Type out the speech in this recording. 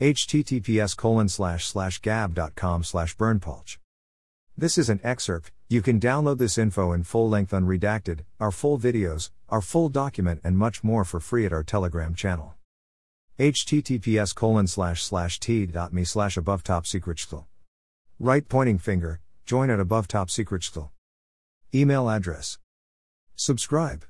https colon slash slash gab.com slash berndpulch. This is an excerpt, you can download this info in full length unredacted, our full videos, our full document and much more for free at our Telegram channel. https colon slash slash t.me slash above top secret Right pointing finger, join at above top secret Email address. Subscribe.